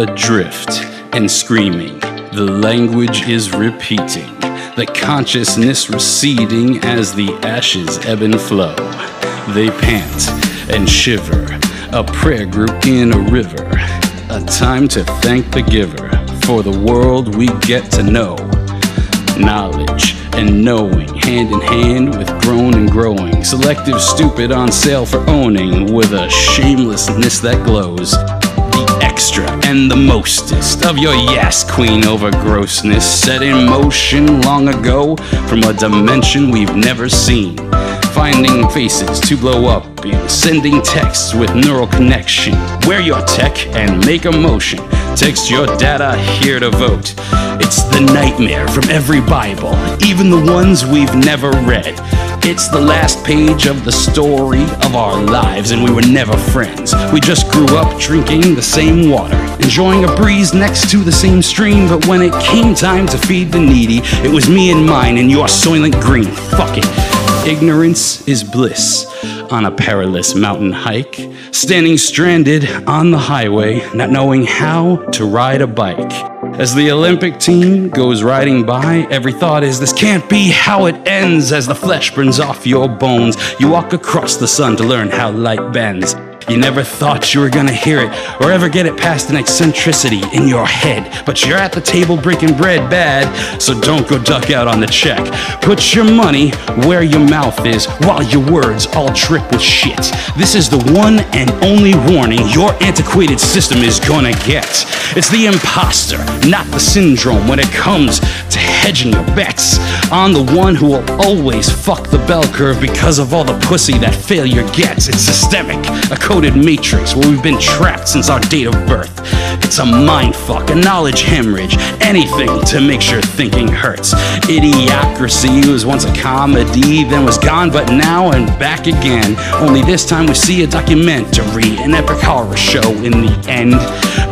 adrift and screaming. The language is repeating, the consciousness receding as the ashes ebb and flow. They pant and shiver, a prayer group in a river, a time to thank the giver for the world we get to know. Knowledge and knowing, hand in hand with grown and growing. Selective stupid on sale for owning, with a shamelessness that glows. Extra and the mostest of your yes queen over grossness, set in motion long ago from a dimension we've never seen. Finding faces to blow up in, sending texts with neural connection. Wear your tech and make a motion. Text your data here to vote. It's the nightmare from every Bible, even the ones we've never read. It's the last page of the story of our lives, and we were never friends. We just grew up drinking the same water, enjoying a breeze next to the same stream. But when it came time to feed the needy, it was me and mine and your soylent green. Fuck it. Ignorance is bliss on a perilous mountain hike, standing stranded on the highway, not knowing how to ride a bike. As the Olympic team goes riding by, every thought is this can't be how it ends. As the flesh burns off your bones, you walk across the sun to learn how light bends. You never thought you were gonna hear it or ever get it past an eccentricity in your head. But you're at the table breaking bread bad, so don't go duck out on the check. Put your money where your mouth is while your words all drip with shit. This is the one and only warning your antiquated system is gonna get. It's the imposter, not the syndrome, when it comes to hedging your bets on the one who will always fuck the bell curve because of all the pussy that failure gets. It's systemic, a coded matrix where we've been trapped since our date of birth. It's a mindfuck, a knowledge hemorrhage, anything to make sure thinking hurts. Idiocracy was once a comedy, then was gone, but now and back again. Only this time we see a documentary, an epic horror show in the end.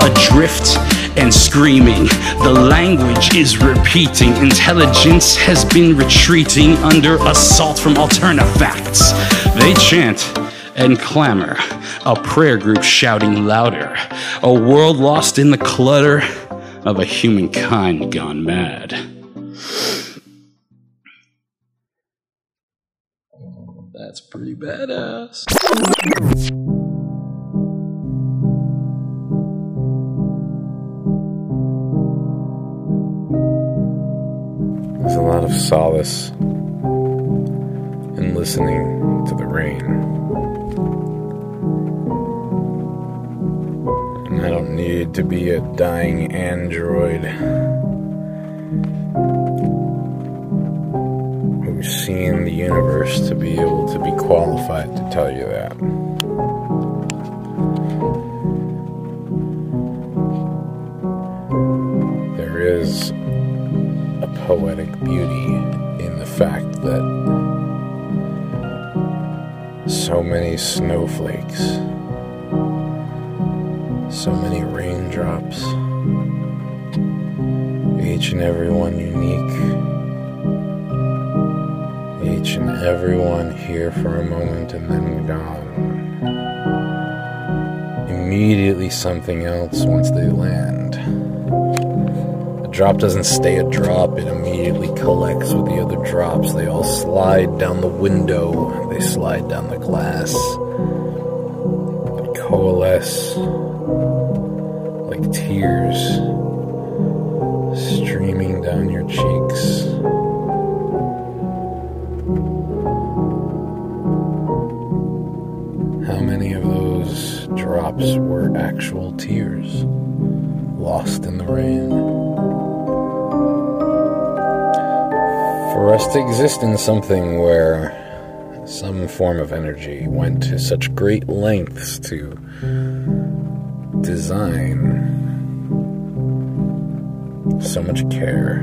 Adrift and screaming. The language is repeating. Intelligence has been retreating under assault from alternafacts. They chant and clamor, a prayer group shouting louder, a world lost in the clutter of a humankind gone mad. That's pretty badass. There's a lot of solace in listening to the rain. I don't need to be a dying android who's seen the universe to be able to be qualified to tell you that. There is a poetic beauty in the fact that so many snowflakes, so many raindrops, each and every one unique, each and every one here for a moment and then gone. Immediately something else once they land. A drop doesn't stay a drop, it immediately collects with the other drops. They all slide down the window, they slide down the glass, they coalesce like tears streaming down your cheeks. How many of those drops were actual tears lost in the rain? For us to exist in something where some form of energy went to such great lengths to design so much care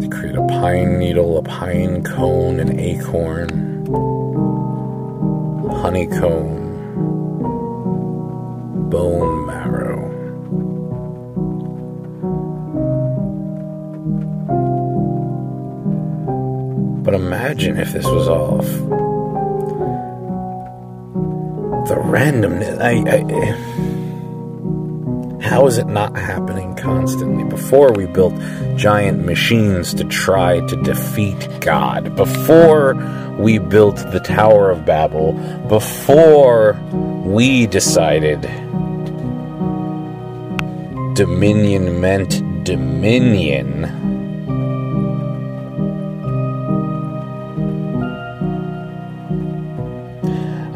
to create a pine needle, a pine cone, an acorn, honeycomb, bone marrow. But imagine if this was off. The randomness. I, I How is it not happening constantly? Before we built giant machines to try to defeat God, before we built the Tower of Babel, before we decided dominion meant dominion.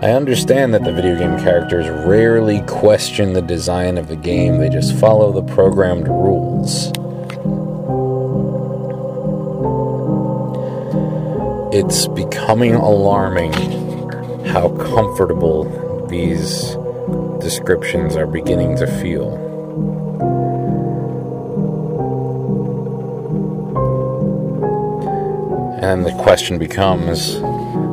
I understand that the video game characters rarely question the design of the game, they just follow the programmed rules. It's becoming alarming how comfortable these descriptions are beginning to feel. And the question becomes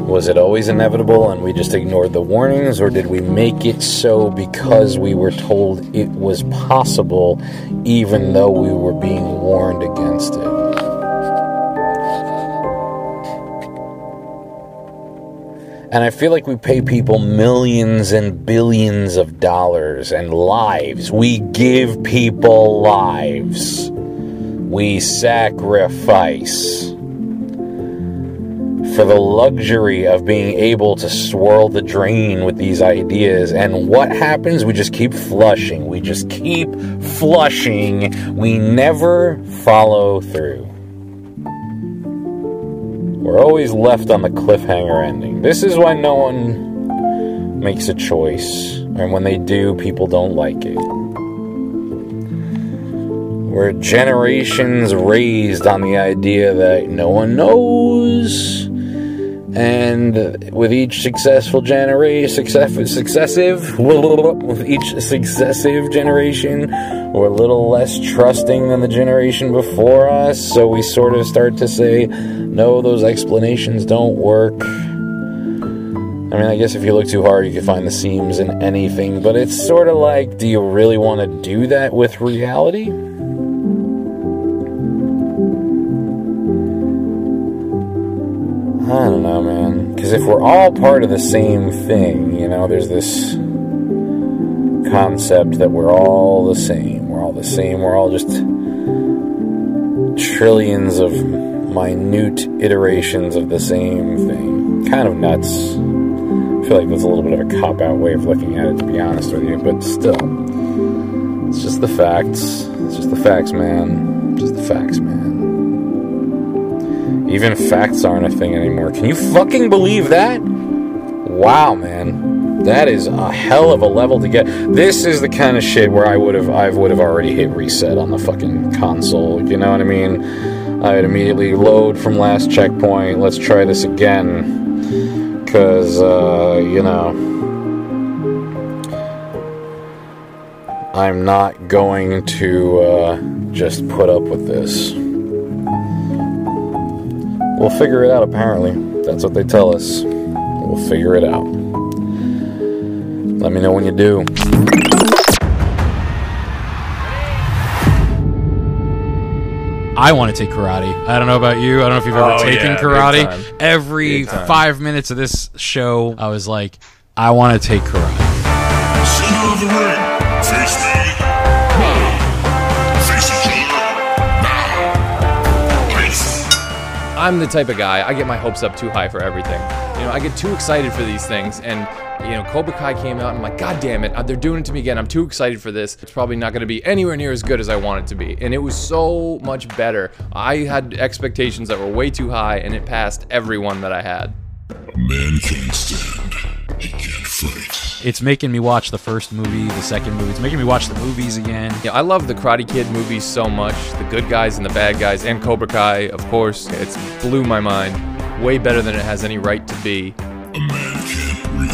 was it always inevitable and we just ignored the warnings, or did we make it so because we were told it was possible even though we were being warned against it? And I feel like we pay people millions and billions of dollars and lives. We give people lives. We sacrifice for the luxury of being able to swirl the drain with these ideas. And what happens? We just keep flushing. We just keep flushing. We never follow through. We're always left on the cliffhanger ending. This is why no one makes a choice. And when they do, people don't like it. We're generations raised on the idea that no one knows and with each successful generation, success, successive, with each successive generation, we're a little less trusting than the generation before us. So we sort of start to say, no, those explanations don't work. I mean, I guess if you look too hard, you can find the seams in anything, but it's sort of like, do you really want to do that with reality? I don't know, man. Because if we're all part of the same thing, you know, there's this concept that we're all the same. We're all the same. We're all just trillions of minute iterations of the same thing. Kind of nuts. I feel like that's a little bit of a cop out way of looking at it, to be honest with you, but still. It's just the facts. It's just the facts, man. Just the facts, man. Even facts aren't a thing anymore. Can you fucking believe that? Wow, man. That is a hell of a level to get. This is the kind of shit where I would have I would have already hit reset on the fucking console. You know what I mean? I'd immediately load from last checkpoint. Let's try this again. Cause uh, you know I'm not going to uh, just put up with this. We'll figure it out, apparently. That's what they tell us. We'll figure it out. Let me know when you do. I want to take karate. I don't know about you. I don't know if you've ever Oh, taken yeah, karate. Every five minutes of this show, I was like, I want to take karate. I'm the type of guy, I get my hopes up too high for everything. You know, I get too excited for these things, and, you know, Cobra Kai came out, and I'm like, God damn it, they're doing it to me again. I'm too excited for this. It's probably not going to be anywhere near as good as I want it to be. And it was so much better. I had expectations that were way too high, and it passed everyone that I had. Man can't stand. He can't fight. It's making me watch the first movie, the second movie. It's making me watch the movies again. Yeah, I love the Karate Kid movies so much. The good guys and the bad guys, and Cobra Kai, of course. It's blew my mind. Way better than it has any right to be. A man can't breathe.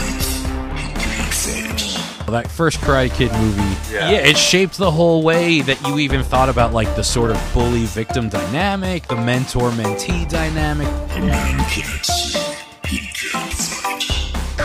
He can't fight. That first Karate Kid movie, yeah. it shaped the whole way that you even thought about like the sort of bully victim dynamic, the mentor mentee dynamic. A man can't see. He can't fight.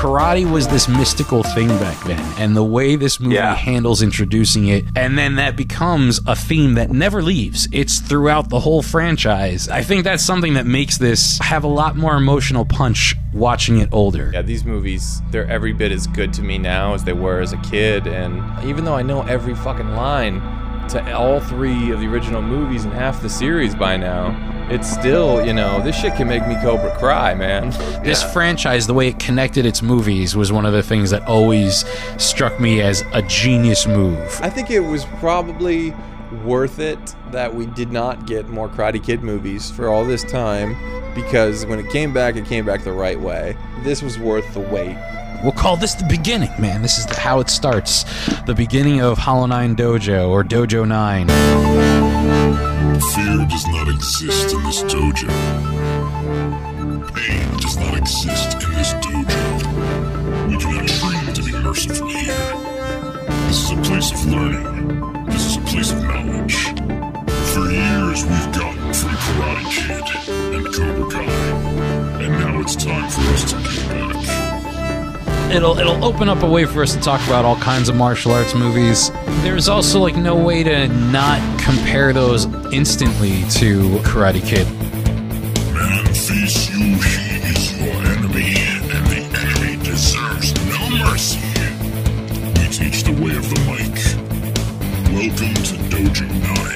Karate was this mystical thing back then, and the way this movie Yeah. handles introducing it, and then that becomes a theme that never leaves. It's throughout the whole franchise. I think that's something that makes this have a lot more emotional punch watching it older. Yeah, these movies, they're every bit as good to me now as they were as a kid. And even though I know every fucking line to all three of the original movies and half the series by now, it's still, you know, this shit can make me Cobra cry, man. This franchise, the way it connected its movies, was one of the things that always struck me as a genius move. I think it was probably worth it that we did not get more Karate Kid movies for all this time because when it came back, it came back the right way. This was worth the wait. We'll call this the beginning, man. This is the, how it starts. The beginning of Hollow Nine Dojo or Dojo 9. Fear does not exist in this dojo. Pain does not exist in this dojo. We do not train to be merciful here. This is a place of learning. This is a place of knowledge. For years, we've gotten from Karate Kid and Cobra Kai. And now it's time for us to give back. It'll it'll open up a way for us to talk about all kinds of martial arts movies. There's also like no way to not compare those instantly to Karate Kid. Man face you, he is your enemy, and the enemy deserves no mercy. We teach the way of the mic. Welcome to Dojo 9.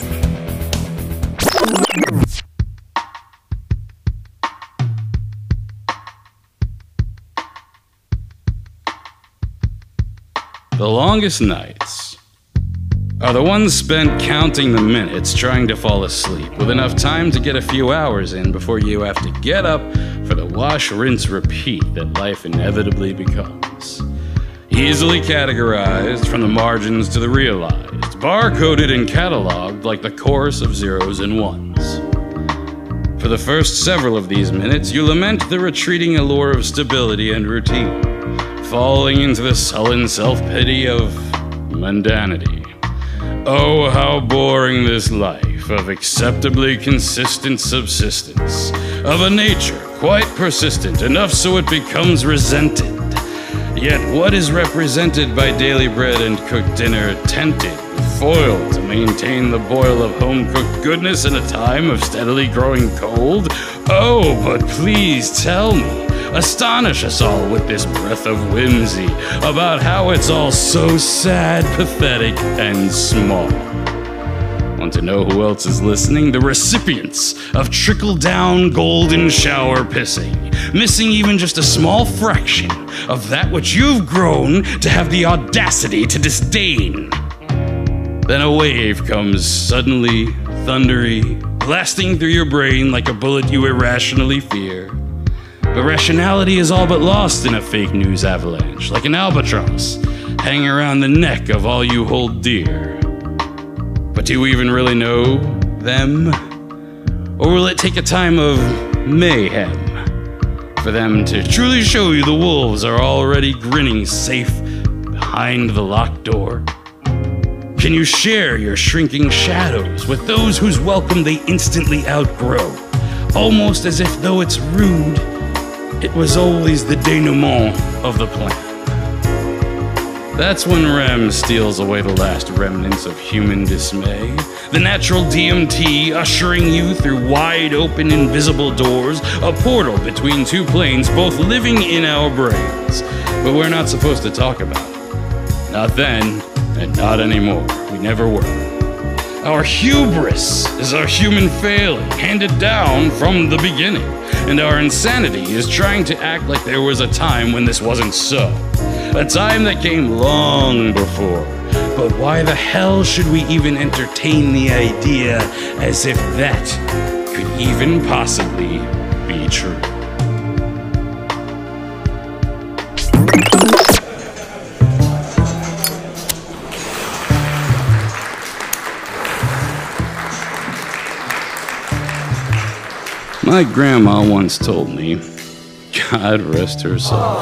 The longest nights are the ones spent counting the minutes trying to fall asleep with enough time to get a few hours in before you have to get up for the wash, rinse, repeat that life inevitably becomes. Easily categorized from the margins to the realized, barcoded and cataloged like the chorus of zeros and ones. For the first several of these minutes, you lament the retreating allure of stability and routine, falling into the sullen self pity of mundanity. Oh, how boring this life of acceptably consistent subsistence, of a nature quite persistent, enough so it becomes resented. Yet what is represented by daily bread and cooked dinner tented, foiled to maintain the boil of home cooked goodness in a time of steadily growing cold? Oh, but please tell me, astonish us all with this breath of whimsy about how it's all so sad, pathetic, and small. Want to know who else is listening? The recipients of trickle down golden shower pissing, missing even just a small fraction of that which you've grown to have the audacity to disdain. Then a wave comes suddenly, thundery, blasting through your brain like a bullet you irrationally fear. But rationality is all but lost in a fake news avalanche, like an albatross hanging around the neck of all you hold dear. But do you even really know them? Or will it take a time of mayhem for them to truly show you the wolves are already grinning safe behind the locked door? Can you share your shrinking shadows with those whose welcome they instantly outgrow? Almost as if though it's rude, it was always the denouement of the plan. That's when REM steals away the last remnants of human dismay. The natural DMT ushering you through wide open invisible doors, a portal between two planes, both living in our brains. But we're not supposed to talk about it. Not then, and not anymore. We never were. Our hubris is our human failing, handed down from the beginning. And our insanity is trying to act like there was a time when this wasn't so. A time that came long before. But why the hell should we even entertain the idea as if that could even possibly be true? My grandma once told me, God rest her soul.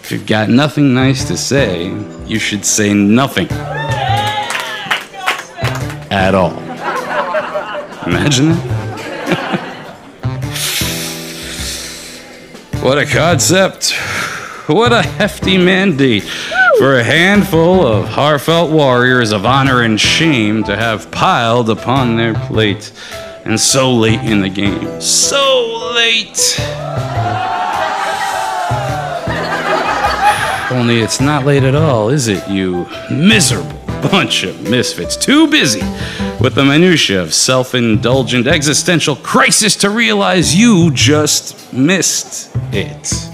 If you've got nothing nice to say, you should say nothing. At all. Imagine it. What a concept. What a hefty mandate for a handful of heartfelt warriors of honor and shame to have piled upon their plate. And so late in the game. So late! Only it's not late at all, is it, you miserable bunch of misfits? Too busy with the minutiae of self indulgent existential crisis to realize you just missed it.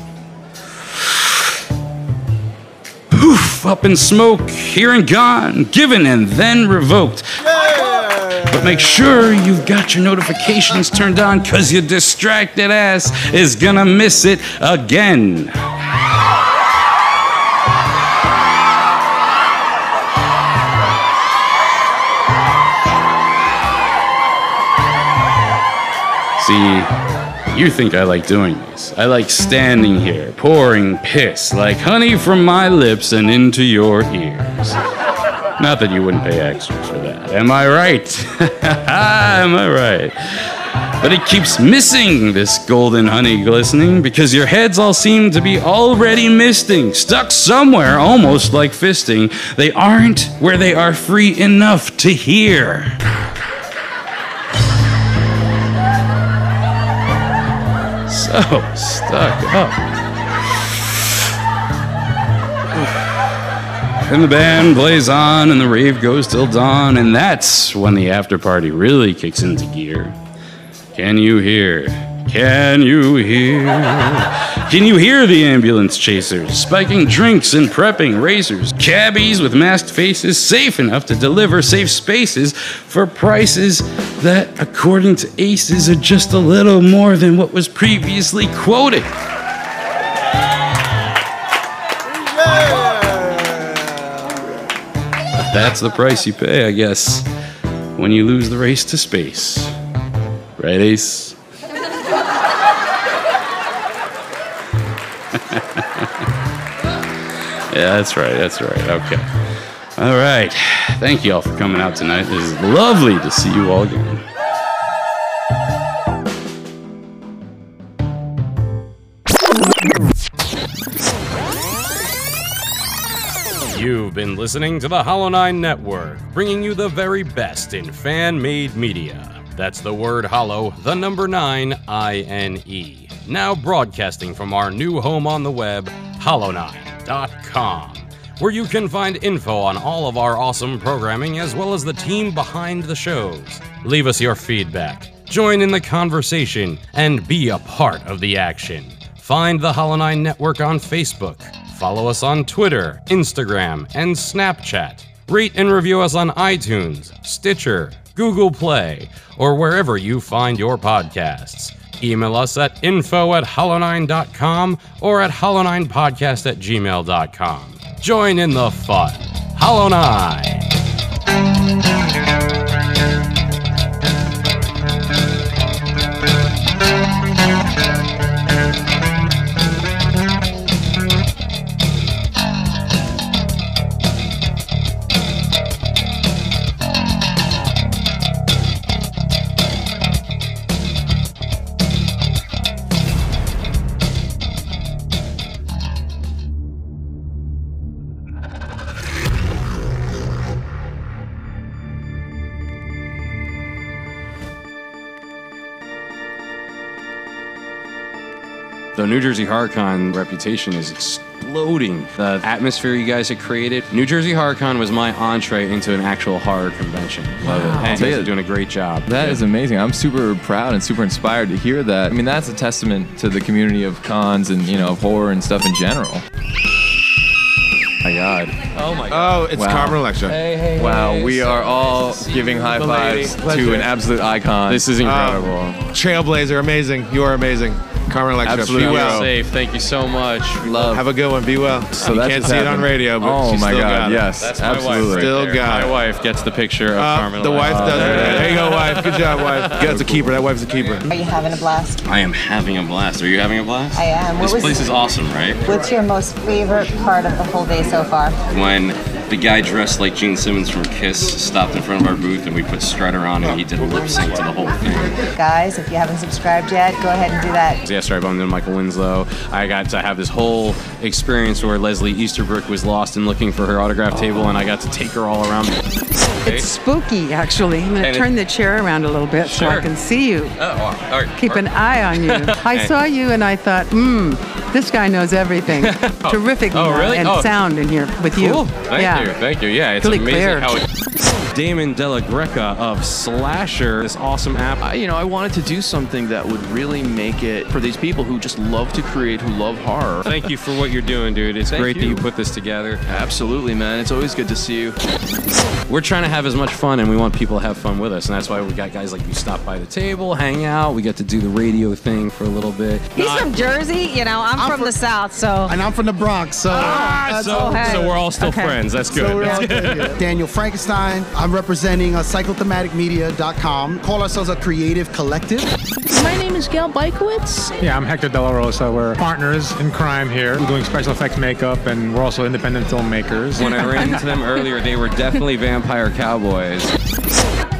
Poof, up in smoke, here and gone, given and then revoked. But make sure you've got your notifications turned on, cause your distracted ass is gonna miss it again. See, you think I like doing this. I like standing here, pouring piss like honey from my lips and into your ears. Not that you wouldn't pay extras for that. Am I right? Am I right? But it keeps missing this golden honey glistening because your heads all seem to be already misting, stuck somewhere almost like fisting. They aren't where they are free enough to hear. So stuck up. And the band plays on, and the rave goes till dawn, and that's when the after party really kicks into gear. Can you hear? Can you hear? Can you hear the ambulance chasers spiking drinks and prepping racers? Cabbies with masked faces safe enough to deliver safe spaces for prices that, according to ACES, are just a little more than what was previously quoted. That's the price you pay, I guess, when you lose the race to space. Right, Ace? Yeah, that's right, that's right. Okay. All right. Thank you all for coming out tonight. It is lovely to see you all again. You've been listening to the Hollow Nine Network, bringing you the very best in fan made media. That's the word hollow, the number nine, I N E. Now broadcasting from our new home on the web, hollow9.com, where you can find info on all of our awesome programming as well as the team behind the shows. Leave us your feedback, join in the conversation, and be a part of the action. Find the Hollow Nine Network on Facebook. Follow us on Twitter, Instagram, and Snapchat. Rate and review us on iTunes, Stitcher, Google Play, or wherever you find your podcasts. Email us at info at hollow9.com or at hollow9podcast at gmail.com. Join in the fun. Hollow Nine. The New Jersey HorrorCon reputation is exploding. The atmosphere you guys have created. New Jersey HorrorCon was my entree into an actual horror convention. Love it. And you guys are doing a great job. That is amazing. I'm super proud and super inspired to hear that. I mean, that's a testament to the community of cons and, you know, of horror and stuff in general. My God. Oh my god. Oh, it's Wow. Carmen Electra. Hey, hey, Wow, hey, we so are all to see giving high Milady. fives to an absolute icon. This is uh, incredible. Trailblazer, amazing. You are amazing. Carmen Electra. Absolute Be well. Safe. Thank you so much. love. Have a good one. Be well. So you can't just see it on radio, but oh she my still God, got it. yes, That's my absolutely. wife right Still there. got My it. wife gets the picture of Uh, Carmen. the wife Electra. does it. There you go, wife. Good job, wife. That's a keeper. That wife's a keeper. Are you having a blast? I am having a blast. Are you having a blast? I am. What This was- place is awesome, right? What's your most favorite part of the whole day so far? When The guy dressed like Gene Simmons from Kiss stopped in front of our booth and we put Strutter on and he did a lip sync to the whole thing. Guys, if you haven't subscribed yet, go ahead and do that. Yesterday I bumped into Michael Winslow. I got to have this whole experience where Leslie Easterbrook was lost and looking for her autograph table and I got to take her all around. It's spooky, actually. I'm going to And turn the chair around a little bit so I can see you. Oh, all right. Keep an eye on you. I saw you and I thought, hmm, this guy knows everything. Terrific Oh, really? and Oh. sound in here with you. Cool. Thank yeah. you. Thank you. Yeah, it's Really amazing clear. how it, Damon Della Greca of Slasher, this awesome app. I, you know, I wanted to do something that would really make it for these people who just love to create, who love horror. Thank you for what you're doing, dude. It's Thank great you. that you put this together. Absolutely, man. It's always good to see you. We're trying to have as much fun, and we want people to have fun with us, and that's why we got guys like you stop by the table, hang out. We get to do the radio thing for a little bit. He's from Jersey, you know, I'm, from, the South, so. And I'm from the Bronx, so. Ah, so, okay. so we're all still Okay. friends. That's good. So we're That's all good. good. Daniel Frankenstein. I'm representing uh, psychothematicmedia.com. Call ourselves a creative collective. My name is Gail Bikowitz. Yeah, I'm Hector De La Rosa. We're partners in crime here. We're doing special effects makeup, and we're also independent filmmakers. When I ran into them earlier, they were definitely vampire cowboys.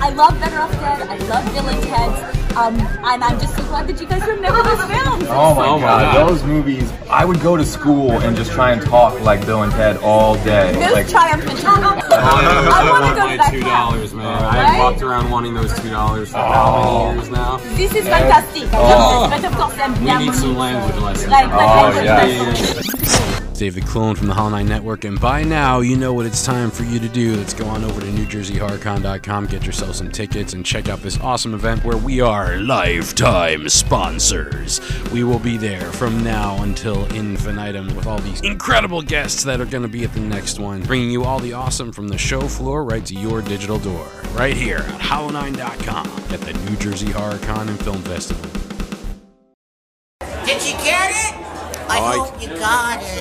I love Better Off Dead. I love Bill and Ted. Um, and I'm just so glad that you guys remember those films. Oh my, god. those movies! I would go to school and just try and talk like Bill and Ted all day. Those Like, triumphant times. I want to go to that two camp. dollars, man. Right? I walked around wanting those two dollars for how many years now? This is fantastic. I love this. But of course, I'm We need some language lessons. Like, my Oh, yeah. Lessons. David Clone from the Hollow Nine Network, and by now you know what it's time for you to do. Let's go on over to NewJerseyHorrorCon.com, get yourself some tickets, and check out this awesome event where we are lifetime sponsors. We will be there from now until infinitum with all these incredible guests that are going to be at the next one, bringing you all the awesome from the show floor right to your digital door, right here at Hollow9.com at the New Jersey Horror Con and Film Festival.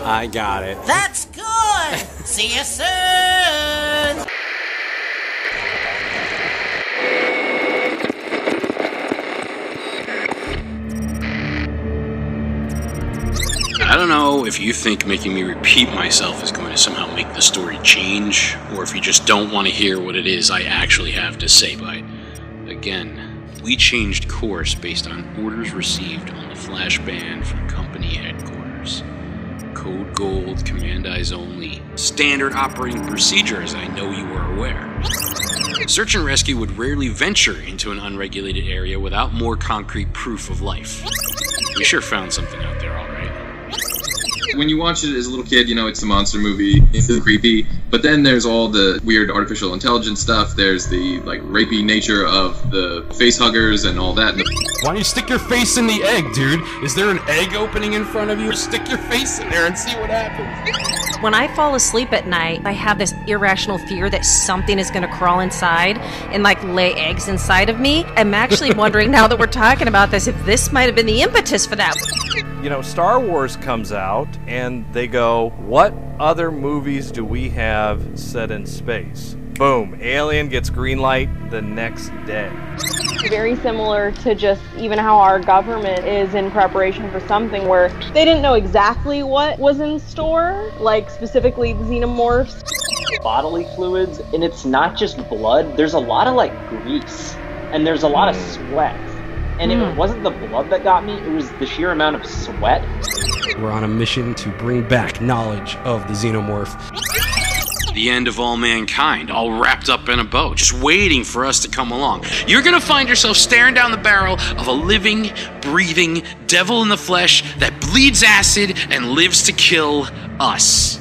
I got it. That's good. See you soon. I don't know if you think making me repeat myself is going to somehow make the story change, or if you just don't want to hear what it is I actually have to say. But again, we changed course based on orders received on the flash band from company headquarters. Code Gold, Command Eyes Only, standard operating procedure, as I know you are aware. Search and rescue would rarely venture into an unregulated area without more concrete proof of life. We sure found something out there, alright. When you watch it as a little kid, you know it's a monster movie. It's creepy. But then there's all the weird artificial intelligence stuff. There's the like rapey nature of the face huggers and all that. Why don't you stick your face in the egg, dude? Is there an egg opening in front of you? Stick your face in there and see what happens. When I fall asleep at night, I have this irrational fear that something is going to crawl inside and like lay eggs inside of me. I'm actually wondering now that we're talking about this if this might have been the impetus for that. You know, Star Wars comes out and they go, What other movies do we have set in space? Boom, Alien gets green light the next day. very similar to just even how our government is in preparation for something where they didn't know exactly what was in store, like specifically xenomorphs. bodily fluids, and it's not just blood. There's a lot of like grease, and there's a lot of sweat. And if Hmm. it wasn't the blood that got me, it was the sheer amount of sweat. We're on a mission to bring back knowledge of the xenomorph. The end of all mankind, all wrapped up in a bow, just waiting for us to come along. You're gonna find yourself staring down the barrel of a living, breathing devil in the flesh that bleeds acid and lives to kill us.